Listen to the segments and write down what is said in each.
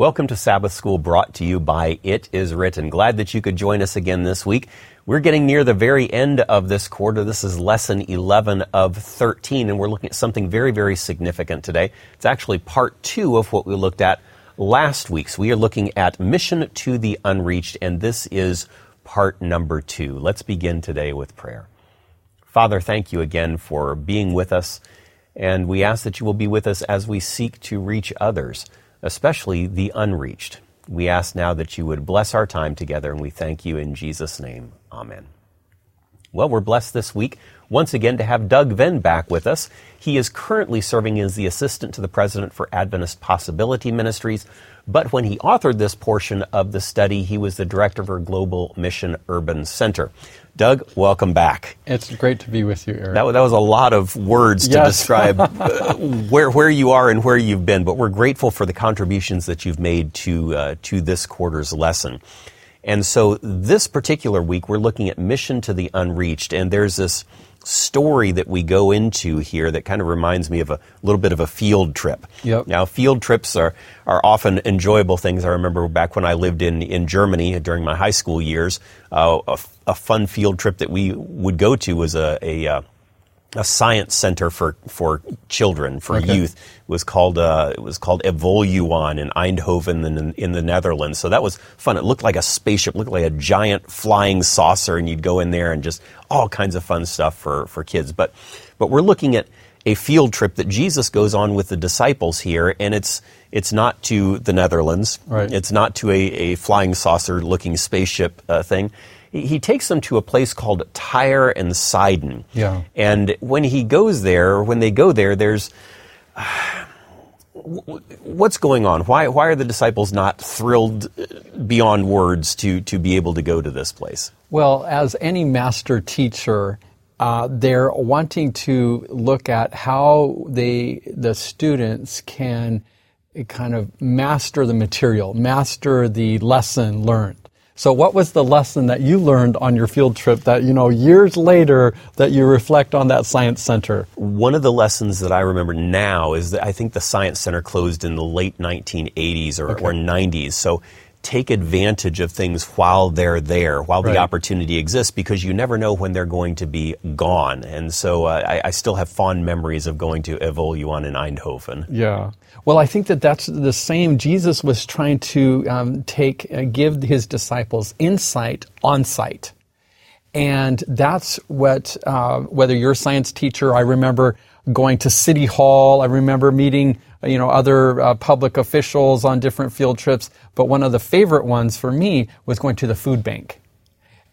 Welcome to Sabbath School brought to you by It Is Written. Glad that you could join us again this week. We're getting near the very end of this quarter. This is lesson 11 of 13, and we're looking at something very, very significant today. It's actually part two of what we looked at last week. So we are looking at Mission to the Unreached, and this is part number two. Let's begin today with prayer. Father, thank you again for being with us, and we ask that you will be with us as we seek to reach others especially the unreached. We ask now that you would bless our time together, and we thank you in Jesus' name. Amen. Well, we're blessed this week once again to have Doug Venn back with us. He is currently serving as the assistant to the president for Adventist Possibility Ministries, but when he authored this portion of the study, he was the director for Global Mission Urban Center. Doug, welcome back. It's great to be with you, Eric. That, that was a lot of words to Yes. describe uh, where, where you are and where you've been, but we're grateful for the contributions that you've made to, uh, to this quarter's lesson. And so this particular week, we're looking at Mission to the Unreached, and there's this story that we go into here that kind of reminds me of a little bit of a field trip. Yep. Now, field trips are, are often enjoyable things. I remember back when I lived in, in Germany during my high school years, uh, a, a fun field trip that we would go to was a, a, uh, a science center for, for children, for Okay. youth. It was called, uh, it was called Evoluon in Eindhoven in, in the Netherlands. So that was fun. It looked like a spaceship, looked like a giant flying saucer, and you'd go in there and just all kinds of fun stuff for, for kids. But, but we're looking at a field trip that Jesus goes on with the disciples here, and it's, it's not to the Netherlands. Right. It's not to a, a flying saucer looking spaceship uh, thing. He, he takes them to a place called Tyre and Sidon. Yeah. And when he goes there, when they go there, there's what's going on? Why why are the disciples not thrilled uh, beyond words to to be able to go to this place? Well, as any master teacher, uh, they're wanting to look at how they, the students can kind of master the material, master the lesson learned. So what was the lesson that you learned on your field trip that, you know, years later that you reflect on that science center? One of the lessons that I remember now is that I think the Science Center closed in the late 1980s or, or 90s. So take advantage of things while they're there, while Right. the opportunity exists, because you never know when they're going to be gone. And so uh, I, I still have fond memories of going to Evoluon in Eindhoven. Yeah. Well, I think that that's the same. Jesus was trying to um, take, uh, give his disciples insight on site. And that's what, uh, whether you're a science teacher, I remember going to City Hall, I remember meeting, you know, other uh, public officials on different field trips. But one of the favorite ones for me was going to the food bank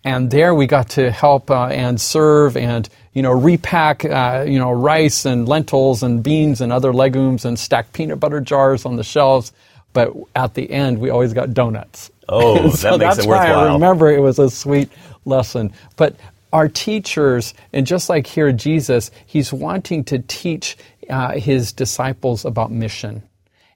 and there we got to help uh, and serve and you know repack uh, you know rice and lentils and beans and other legumes and stack peanut butter jars on the shelves. But at the end, we always got donuts. Oh, And that so makes that's it why I remember it was a sweet lesson. But our teachers, and just like here, Jesus, he's wanting to teach uh, his disciples about mission.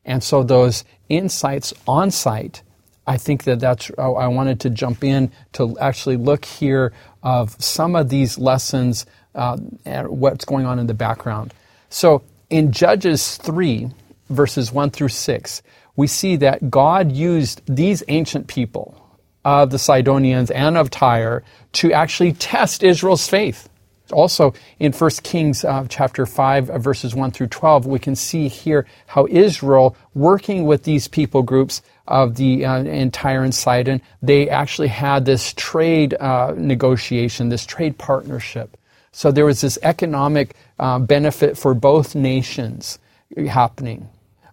And so those insights on site, I think that that's, I I wanted to jump in to actually look here of some of these lessons uh, what's going on in the background. So in Judges 3, verses 1 through 6, we see that God used these ancient people of the Sidonians and of Tyre to actually test Israel's faith. Also, in 1 Kings uh, chapter 5, uh, verses 1 through 12, we can see here how Israel, working with these people groups of the uh, in Tyre and Sidon, they actually had this trade uh, negotiation, this trade partnership. So there was this economic uh, benefit for both nations happening.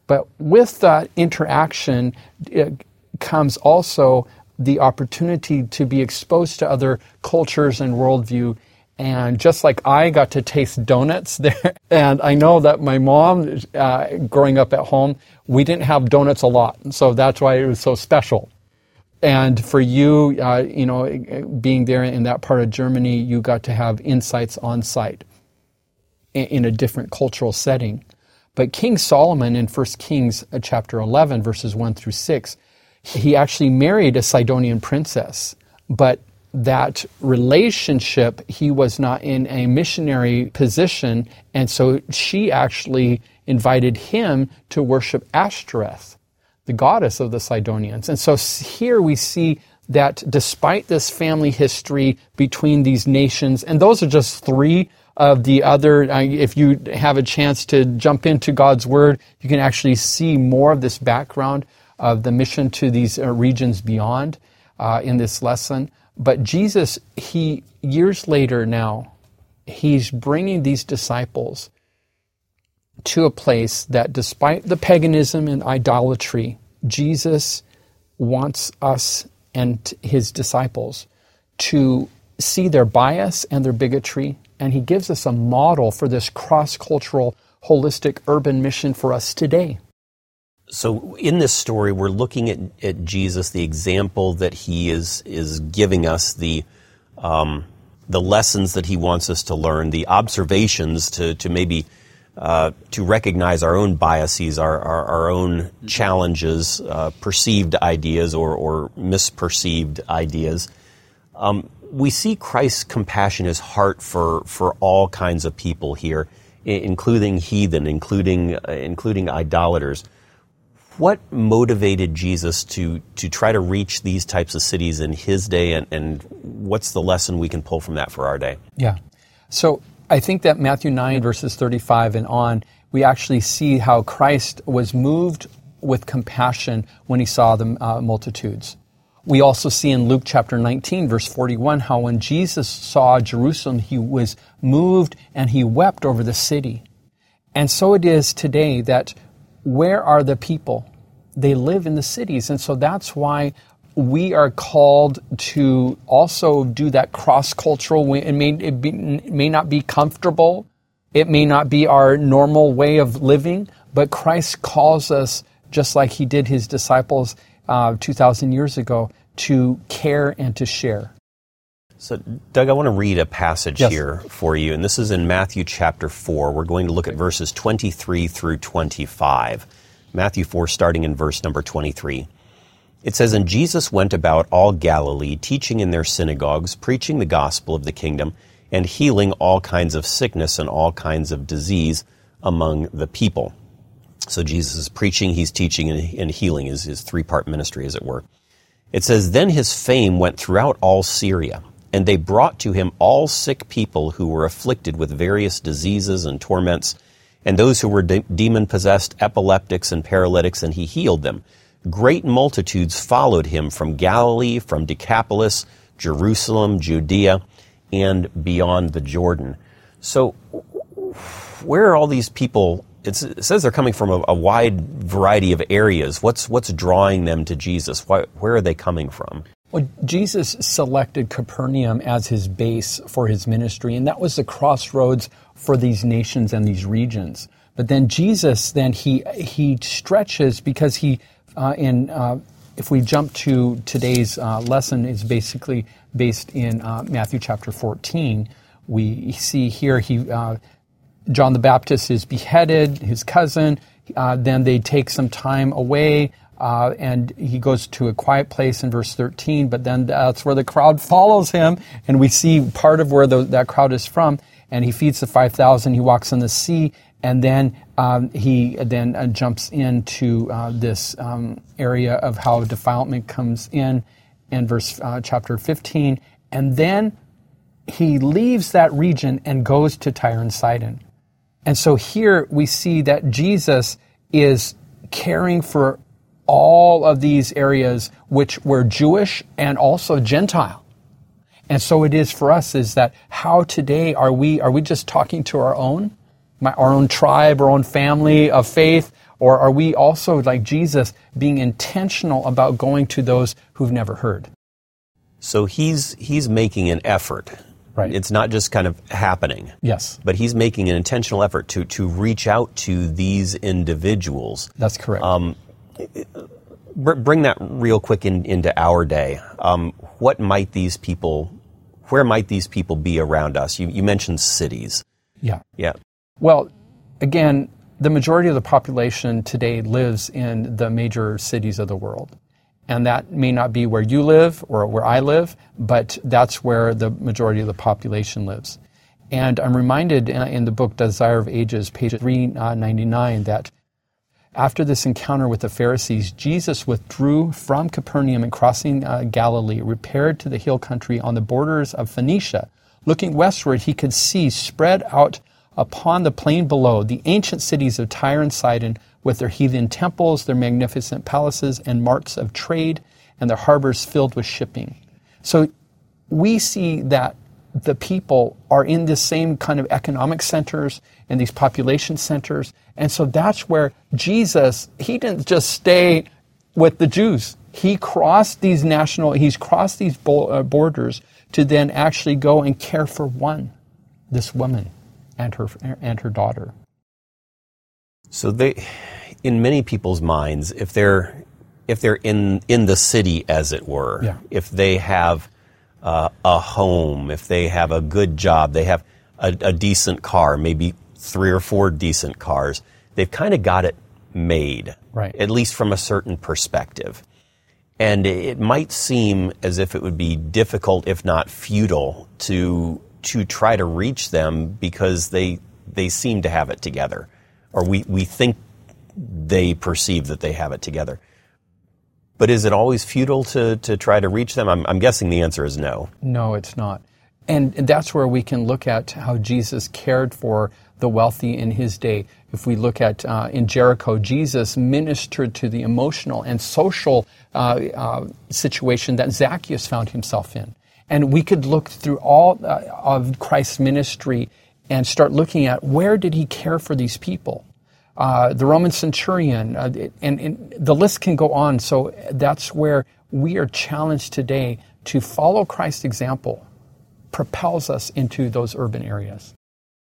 But with that interaction comes also the opportunity to be exposed to other cultures and worldview. And just like I got to taste donuts there, and I know that my mom, uh, growing up at home, we didn't have donuts a lot. So that's why it was so special. And for you, uh, you know, being there in that part of Germany, you got to have insights on site in, in a different cultural setting. But King Solomon in 1 Kings uh, chapter 11, verses 1 through 6, he actually married a Sidonian princess. But that relationship, he was not in a missionary position. And so she actually invited him to worship Ashtoreth, the goddess of the Sidonians. And so here we see that despite this family history between these nations, and those are just three of the other, if you have a chance to jump into God's Word, you can actually see more of this background of the mission to these uh, regions beyond uh, in this lesson. But Jesus, he, years later now, he's bringing these disciples to a place that despite the paganism and idolatry, Jesus wants us and his disciples to see their bias and their bigotry, and he gives us a model for this cross cultural, holistic urban mission for us today. So, in this story, we're looking at, at Jesus, the example that he is, is giving us, the, um, the lessons that he wants us to learn, the observations to, to maybe uh, to recognize our own biases, our, our, our own challenges, uh, perceived ideas or, or misperceived ideas. Um, we see Christ's compassion, his heart for, for all kinds of people here, including heathen, including, uh, including idolaters. What motivated Jesus to, to try to reach these types of cities in his day, and, and what's the lesson we can pull from that for our day? Yeah. So I think that Matthew 9, verses 35 and on, we actually see how Christ was moved with compassion when he saw the uh, multitudes. We also see in Luke chapter 19, verse 41, how when Jesus saw Jerusalem, he was moved and he wept over the city. And so it is today that where are the people? They live in the cities. And so that's why we are called to also do that cross cultural. It may, it, be, may not be comfortable, it may not be our normal way of living, but Christ calls us, just like He did His disciples uh, 2,000 years ago, to care and to share. So, Doug, I want to read a passage yes. here for you, and this is in Matthew chapter 4. We're going to look at verses 23 through 25. Matthew 4, starting in verse number 23. It says, And Jesus went about all Galilee, teaching in their synagogues, preaching the gospel of the kingdom, and healing all kinds of sickness and all kinds of disease among the people. So Jesus is preaching, he's teaching, and healing is his three part ministry, as it were. It says, Then his fame went throughout all Syria, and they brought to him all sick people who were afflicted with various diseases and torments, and those who were de- demon possessed, epileptics, and paralytics, and he healed them great multitudes followed him from Galilee, from Decapolis, Jerusalem, Judea, and beyond the Jordan. So, where are all these people? it says they're coming from a, a, wide variety of areas. What's what's drawing them to Jesus? Why, where are they coming from? Well, Jesus selected Capernaum as his base for his ministry, and that was the crossroads for these nations and these regions. But then Jesus, then he he stretches because he uh, in uh, if we jump to today's uh, lesson, is basically based in uh, Matthew chapter 14. We see here he uh, John the Baptist is beheaded, his cousin. Uh, then they take some time away. And he goes to a quiet place in verse 13, but then that's where the crowd follows him, and we see part of where the, that crowd is from. And he feeds the 5,000, he walks on the sea, and then um, he then uh, jumps into uh, this um, area of how defilement comes in in verse uh, chapter 15 and then he leaves that region and goes to tyre and sidon and so here we see that jesus is caring for all of these areas which were jewish and also gentile and so it is for us is that how today are we are we just talking to our own my, our own tribe, our own family of faith? Or are we also, like Jesus, being intentional about going to those who've never heard? So he's, he's making an effort. Right. It's not just kind of happening. Yes. But he's making an intentional effort to, to reach out to these individuals. That's correct. Um, bring that real quick in, into our day. Um, what might these people, where might these people be around us? You, you mentioned cities. Yeah. Yeah. Well, again, the majority of the population today lives in the major cities of the world. And that may not be where you live or where I live, but that's where the majority of the population lives. And I'm reminded in the book Desire of Ages, page 399, that After this encounter with the Pharisees, Jesus withdrew from Capernaum and crossing uh, Galilee, repaired to the hill country on the borders of Phoenicia. Looking westward, he could see spread out upon the plain below the ancient cities of Tyre and Sidon with their heathen temples, their magnificent palaces and marts of trade, and their harbors filled with shipping. So we see that the people are in the same kind of economic centers and these population centers. And so that's where Jesus, he didn't just stay with the Jews. He crossed these national, he's crossed these uh, borders to then actually go and care for one, this woman and her, and her daughter. So they, in many people's minds, if they're, if they're in, in the city, as it were, yeah. if they have uh, a home, if they have a good job, they have a, a decent car, maybe three or four decent cars, they've kind of got it made, right. at least from a certain perspective. And it might seem as if it would be difficult, if not futile, to to try to reach them because they they seem to have it together, or we, we think they perceive that they have it together. But is it always futile to, to try to reach them? I'm, I'm guessing the answer is no. No, it's not. And, that's where we can look at how Jesus cared for the wealthy in his day. If we look at uh, in Jericho, Jesus ministered to the emotional and social uh, uh, situation that Zacchaeus found himself in. And we could look through all uh, of Christ's ministry and start looking at where did he care for these people? Uh, the Roman centurion, uh, and, and, the list can go on. So that's where we are challenged today to follow Christ's example, propels us into those urban areas.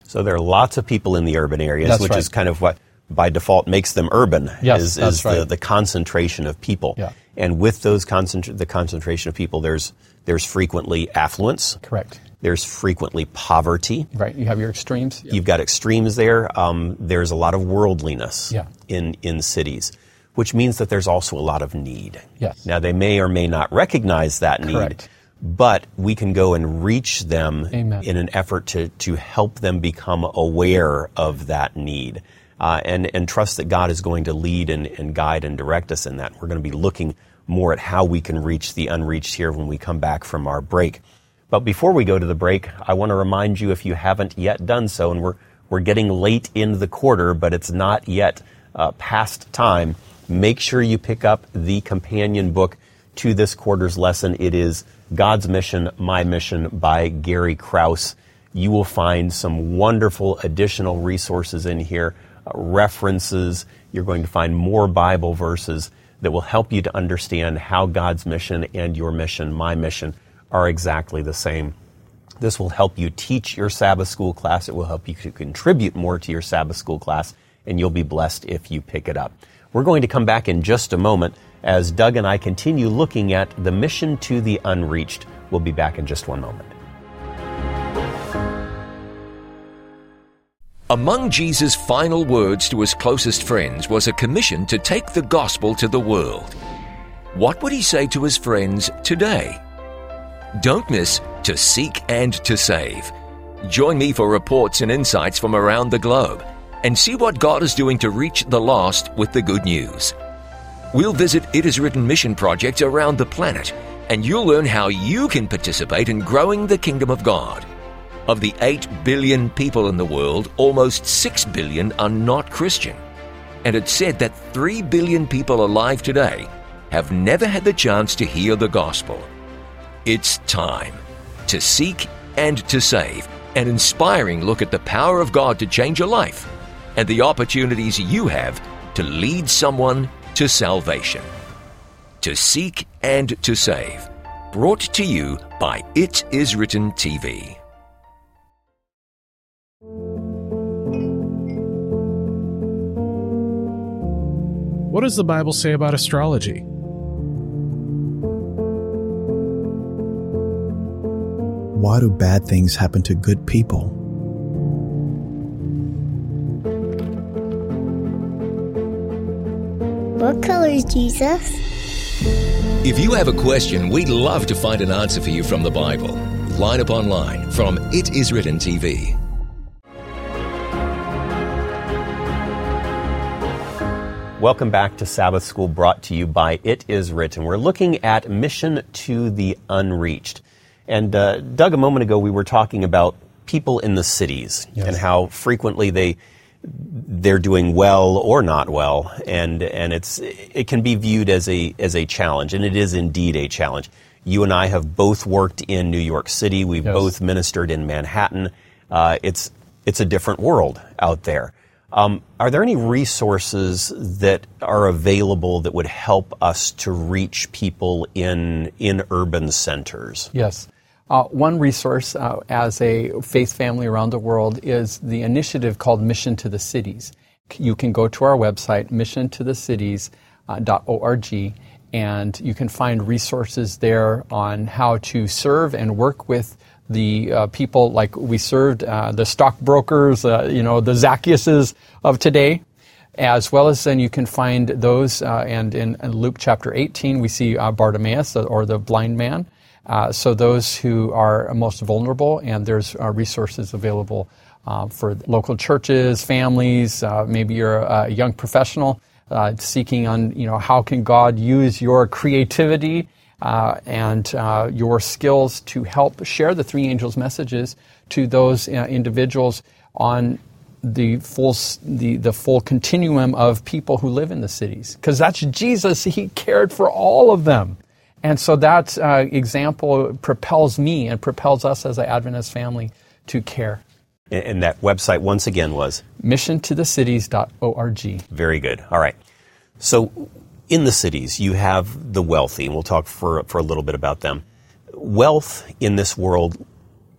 So there are lots of people in the urban areas, that's which right. is kind of what by default makes them urban. Yes, is, is right. the, the concentration of people. Yeah. And with those concentra- the concentration of people, there's there's frequently affluence. Correct. There's frequently poverty. Right. You have your extremes. You've got extremes there. Um, there's a lot of worldliness Yeah. in, in cities, which means that there's also a lot of need. Yes. Now, they may or may not recognize that need, Correct. but we can go and reach them Amen. in an effort to, to help them become aware of that need. Uh, and, and trust that God is going to lead and, and guide and direct us in that. We're going to be looking more at how we can reach the unreached here when we come back from our break. But before we go to the break, I want to remind you if you haven't yet done so, and we're, we're getting late in the quarter, but it's not yet uh, past time, make sure you pick up the companion book to this quarter's lesson. It is God's Mission, My Mission by Gary Krause. You will find some wonderful additional resources in here, uh, references. You're going to find more Bible verses that will help you to understand how God's mission and your mission, my mission, are exactly the same. This will help you teach your Sabbath school class. It will help you to contribute more to your Sabbath school class, and you'll be blessed if you pick it up. We're going to come back in just a moment as Doug and I continue looking at the mission to the unreached. We'll be back in just one moment. Among Jesus' final words to his closest friends was a commission to take the gospel to the world. What would he say to his friends today? Don't miss To Seek and to Save. Join me for reports and insights from around the globe and see what God is doing to reach the lost with the good news. We'll visit It Is Written mission projects around the planet and you'll learn how you can participate in growing the kingdom of God. Of the 8 billion people in the world, almost 6 billion are not Christian. And it's said that 3 billion people alive today have never had the chance to hear the gospel. It's time to seek and to save, an inspiring look at the power of God to change your life and the opportunities you have to lead someone to salvation. To seek and to save. Brought to you by It Is Written TV. What does the Bible say about astrology? Why do bad things happen to good people? What color is Jesus? If you have a question, we'd love to find an answer for you from the Bible. Line upon line from It Is Written TV. Welcome back to Sabbath School brought to you by It Is Written. We're looking at mission to the unreached. And uh, Doug, a moment ago, we were talking about people in the cities Yes. and how frequently they they're doing well or not well, and and it's it can be viewed as a as a challenge, and it is indeed a challenge. You and I have both worked in New York City. We've Yes. both ministered in Manhattan. Uh, it's it's a different world out there. Um, are there any resources that are available that would help us to reach people in in urban centers? Yes. Uh, one resource uh, as a faith family around the world is the initiative called Mission to the Cities. You can go to our website, missiontothecities.org, and you can find resources there on how to serve and work with the uh, people like we served, uh, the stockbrokers, uh, you know, the Zacchaeuses of today as well as then you can find those, uh, and in, in Luke chapter 18, we see uh, Bartimaeus, or the blind man. Uh, so those who are most vulnerable, and there's uh, resources available uh, for local churches, families. Uh, maybe you're a young professional uh, seeking on, you know, how can God use your creativity uh, and your skills to help share the three angels' messages to those individuals on the full the, the full continuum of people who live in the cities because that's Jesus he cared for all of them and so that uh, example propels me and propels us as an Adventist family to care And- that website once again was missiontothecities.org Very good. All right. So, in the cities, you have the wealthy, and we'll talk for, for a little bit about them. Wealth in this world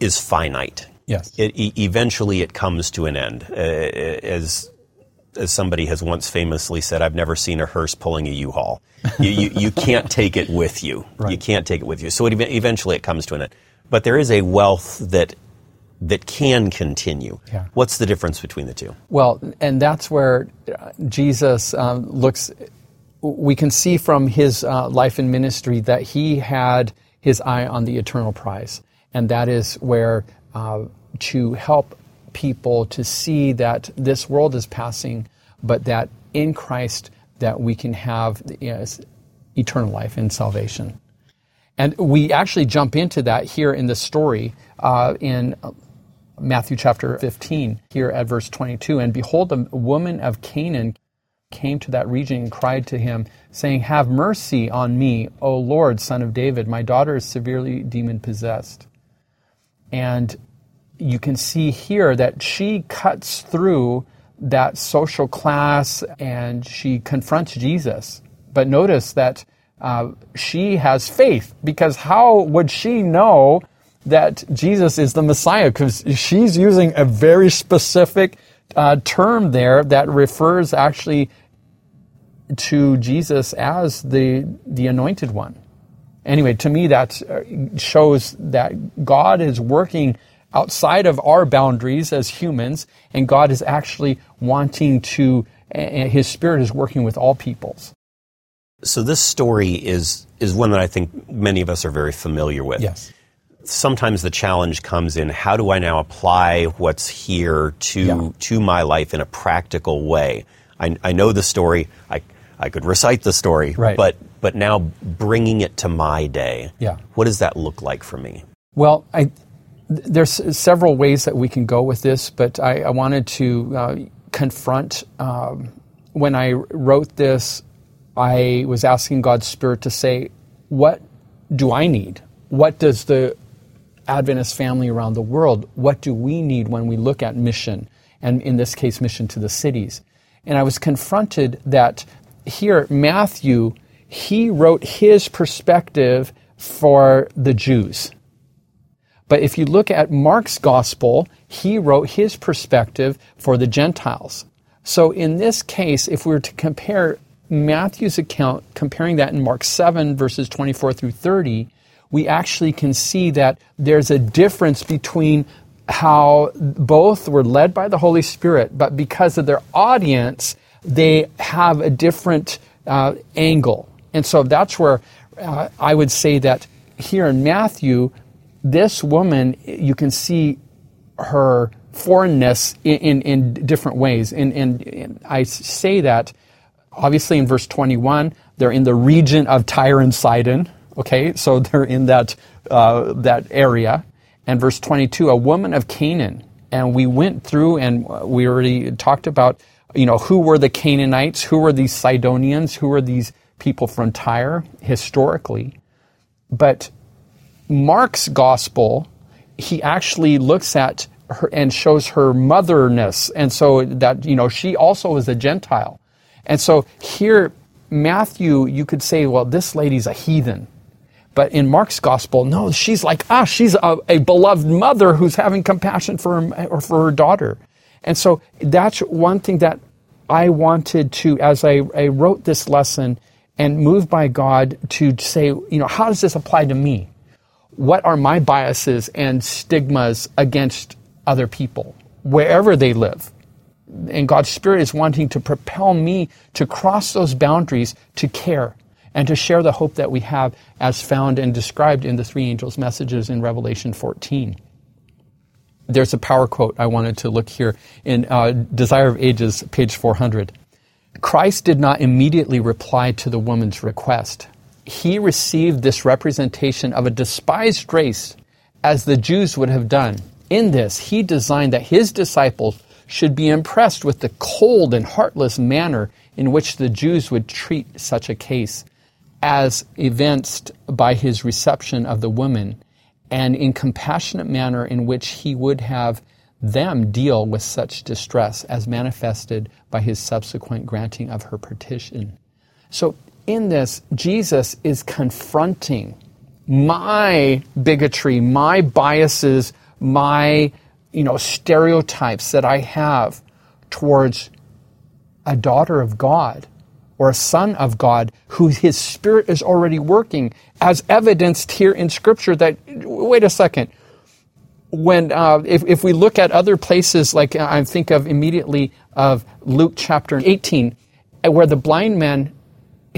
is finite. Yes. It, e- eventually, it comes to an end. Uh, as as somebody has once famously said, I've never seen a hearse pulling a U-Haul. You, you, you can't take it with you. You can't take it with you. So it, eventually it comes to an end. But there is a wealth that that can continue. Yeah. What's the difference between the two? Well, and that's where uh, Jesus um, looks. We can see from his uh, life and ministry that he had his eye on the eternal prize, and that is where uh, to help people to see that this world is passing, but that in Christ that we can have yes, eternal life and salvation. And we actually jump into that here in the story uh, in Matthew chapter 15, here at verse 22. And behold, a woman of Canaan came to that region and cried to him, saying, Have mercy on me, O Lord, son of David. My daughter is severely demon possessed. And you can see here that she cuts through that social class and she confronts Jesus. But notice that uh, she has faith because how would she know that Jesus is the Messiah? Because she's using a very specific uh, term there that refers actually to Jesus as the the anointed one. Anyway, to me, that uh, shows that God is working outside of our boundaries as humans, and God is actually wanting to. And His Spirit is working with all peoples. So this story is is one that I think many of us are very familiar with. Yes. Sometimes the challenge comes in how do I now apply what's here to Yeah. to my life in a practical way? I, I know the story. I I could recite the story, Right. but but now bringing it to my day. Yeah. What does that look like for me? Well, I, there's several ways that we can go with this, but I, I wanted to uh, confront. Um, when I wrote this, I was asking God's Spirit to say, "What do I need? What does the Adventist family around the world? What do we need when we look at mission, and in this case, mission to the cities?" And I was confronted that here Matthew he wrote his perspective for the Jews. But if you look at Mark's gospel, he wrote his perspective for the Gentiles. So in this case, if we were to compare Matthew's account, comparing that in Mark 7, verses 24 through 30, we actually can see that there's a difference between how both were led by the Holy Spirit, but because of their audience, they have a different uh, angle. And so that's where uh, I would say that here in Matthew, this woman, you can see her foreignness in, in, in different ways. And, and, and I say that Obviously, in verse 21, they're in the region of Tyre and Sidon. Okay, so they're in that, uh, that area. And verse 22, a woman of Canaan. And we went through and we already talked about, you know, who were the Canaanites, who were these Sidonians, who were these people from Tyre historically. But Mark's gospel, he actually looks at her and shows her motherness. And so that, you know, she also is a Gentile. And so here, Matthew, you could say, well, this lady's a heathen. But in Mark's gospel, no, she's like ah, she's a, a beloved mother who's having compassion for her, or for her daughter. And so that's one thing that I wanted to, as I, I wrote this lesson and moved by God to say, you know, how does this apply to me? What are my biases and stigmas against other people, wherever they live? And God's Spirit is wanting to propel me to cross those boundaries to care and to share the hope that we have as found and described in the three angels' messages in Revelation 14. There's a power quote I wanted to look here in uh, Desire of Ages, page 400. Christ did not immediately reply to the woman's request. He received this representation of a despised race as the Jews would have done. In this, he designed that his disciples should be impressed with the cold and heartless manner in which the Jews would treat such a case as evinced by his reception of the woman and in compassionate manner in which he would have them deal with such distress as manifested by his subsequent granting of her petition. So in this, Jesus is confronting my bigotry, my biases, my you know stereotypes that I have towards a daughter of God or a son of God who his spirit is already working, as evidenced here in Scripture. That, wait a second. When, uh, if, if we look at other places, like I think of immediately of Luke chapter 18, where the blind man,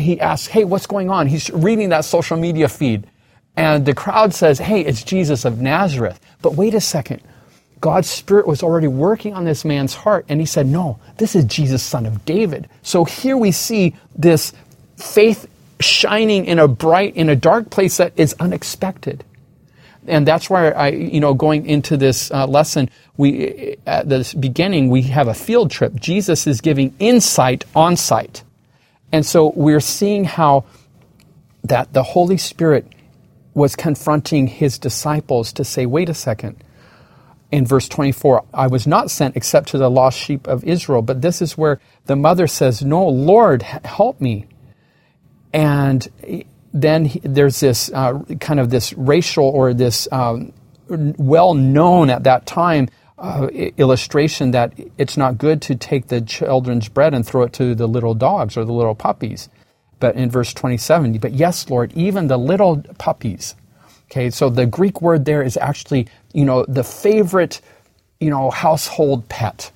he asks, Hey, what's going on? He's reading that social media feed. And the crowd says, Hey, it's Jesus of Nazareth. But wait a second. God's Spirit was already working on this man's heart, and he said, No, this is Jesus, son of David. So here we see this faith shining in a bright, in a dark place that is unexpected. And that's why I, you know, going into this uh, lesson, we, at the beginning, we have a field trip. Jesus is giving insight on sight. And so we're seeing how that the Holy Spirit was confronting his disciples to say, wait a second, in verse 24, I was not sent except to the lost sheep of Israel. But this is where the mother says, No, Lord, help me. And then there's this uh, kind of this racial or this um, well known at that time uh, illustration that it's not good to take the children's bread and throw it to the little dogs or the little puppies. But in verse 27, but yes, Lord, even the little puppies. Okay, so the Greek word there is actually you know, the favorite, you know, household pet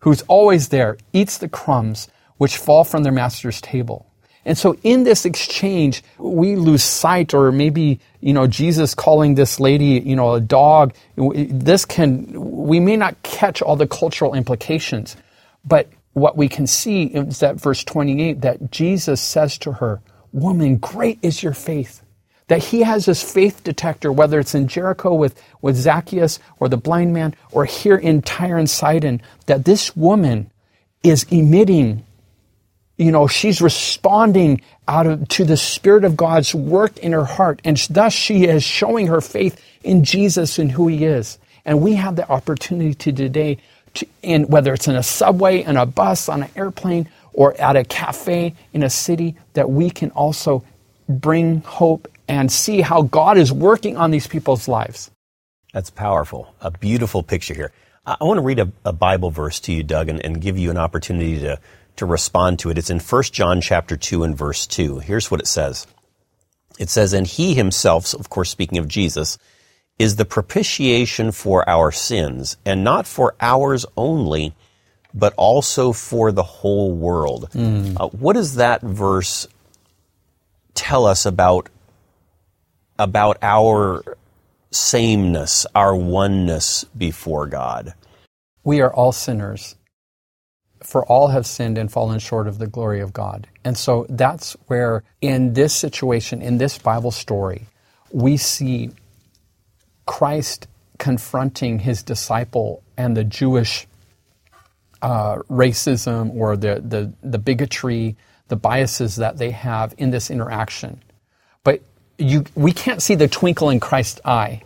who's always there, eats the crumbs which fall from their master's table. And so in this exchange, we lose sight, or maybe, you know, Jesus calling this lady, you know, a dog. This can, we may not catch all the cultural implications, but what we can see is that verse 28 that Jesus says to her, Woman, great is your faith that he has this faith detector, whether it's in Jericho with, with Zacchaeus or the blind man, or here in Tyre and Sidon, that this woman is emitting, you know, she's responding out of to the Spirit of God's work in her heart, and thus she is showing her faith in Jesus and who He is. And we have the opportunity to today, to, in whether it's in a subway, in a bus, on an airplane, or at a cafe in a city, that we can also bring hope and see how God is working on these people's lives. That's powerful. A beautiful picture here. I want to read a, a Bible verse to you, Doug, and, and, give you an opportunity to, to respond to it. It's in 1 John chapter 2 and verse 2. Here's what it says. It says, And he himself, of course speaking of Jesus, is the propitiation for our sins, and not for ours only, but also for the whole world. Mm. Uh, what does that verse tell us about about our sameness, our oneness before God? We are all sinners. For all have sinned and fallen short of the glory of God. And so that's where, in this situation, in this Bible story, we see Christ confronting his disciple and the Jewish uh, racism or the, the, the bigotry, the biases that they have in this interaction. But you, we can't see the twinkle in Christ's eye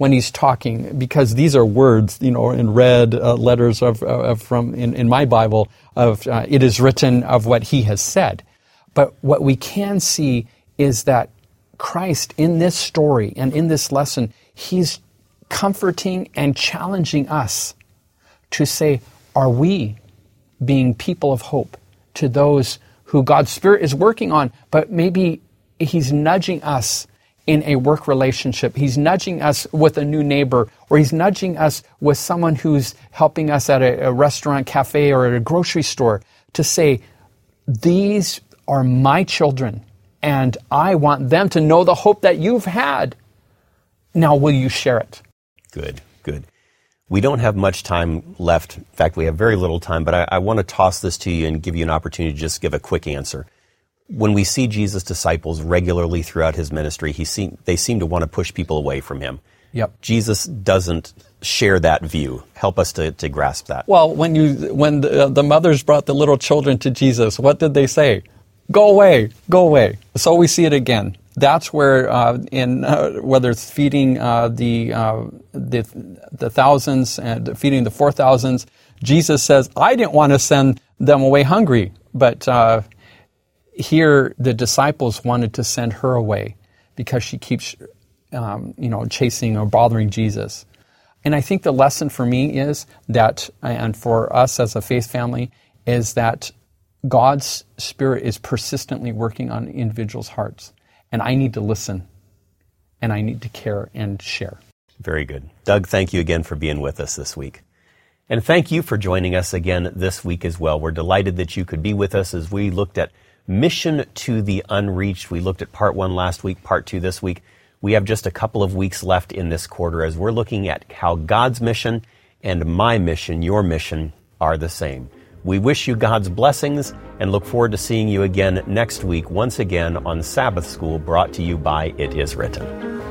when he's talking because these are words, you know, in red uh, letters of, of, from in, in my Bible of uh, it is written of what he has said. But what we can see is that Christ in this story and in this lesson, he's comforting and challenging us to say, are we being people of hope to those who God's Spirit is working on, but maybe he's nudging us in a work relationship. He's nudging us with a new neighbor, or he's nudging us with someone who's helping us at a, a restaurant, cafe, or at a grocery store to say, These are my children, and I want them to know the hope that you've had. Now, will you share it? Good, good. We don't have much time left. In fact, we have very little time, but I, I want to toss this to you and give you an opportunity to just give a quick answer when we see Jesus' disciples regularly throughout his ministry, he seem, they seem to want to push people away from him. Yep. Jesus doesn't share that view. Help us to, to grasp that. Well, when you when the, the mothers brought the little children to Jesus, what did they say? Go away, go away. So we see it again. That's where uh, in uh, whether it's feeding uh, the, uh, the the thousands and feeding the four thousands, Jesus says, "I didn't want to send them away hungry, but." Here the disciples wanted to send her away because she keeps, um, you know, chasing or bothering Jesus. And I think the lesson for me is that, and for us as a faith family, is that God's Spirit is persistently working on individuals' hearts. And I need to listen, and I need to care and share. Very good. Doug, thank you again for being with us this week. And thank you for joining us again this week as well. We're delighted that you could be with us as we looked at Mission to the Unreached. We looked at part one last week, part two this week. We have just a couple of weeks left in this quarter as we're looking at how God's mission and my mission, your mission, are the same. We wish you God's blessings and look forward to seeing you again next week, once again on Sabbath School, brought to you by It Is Written.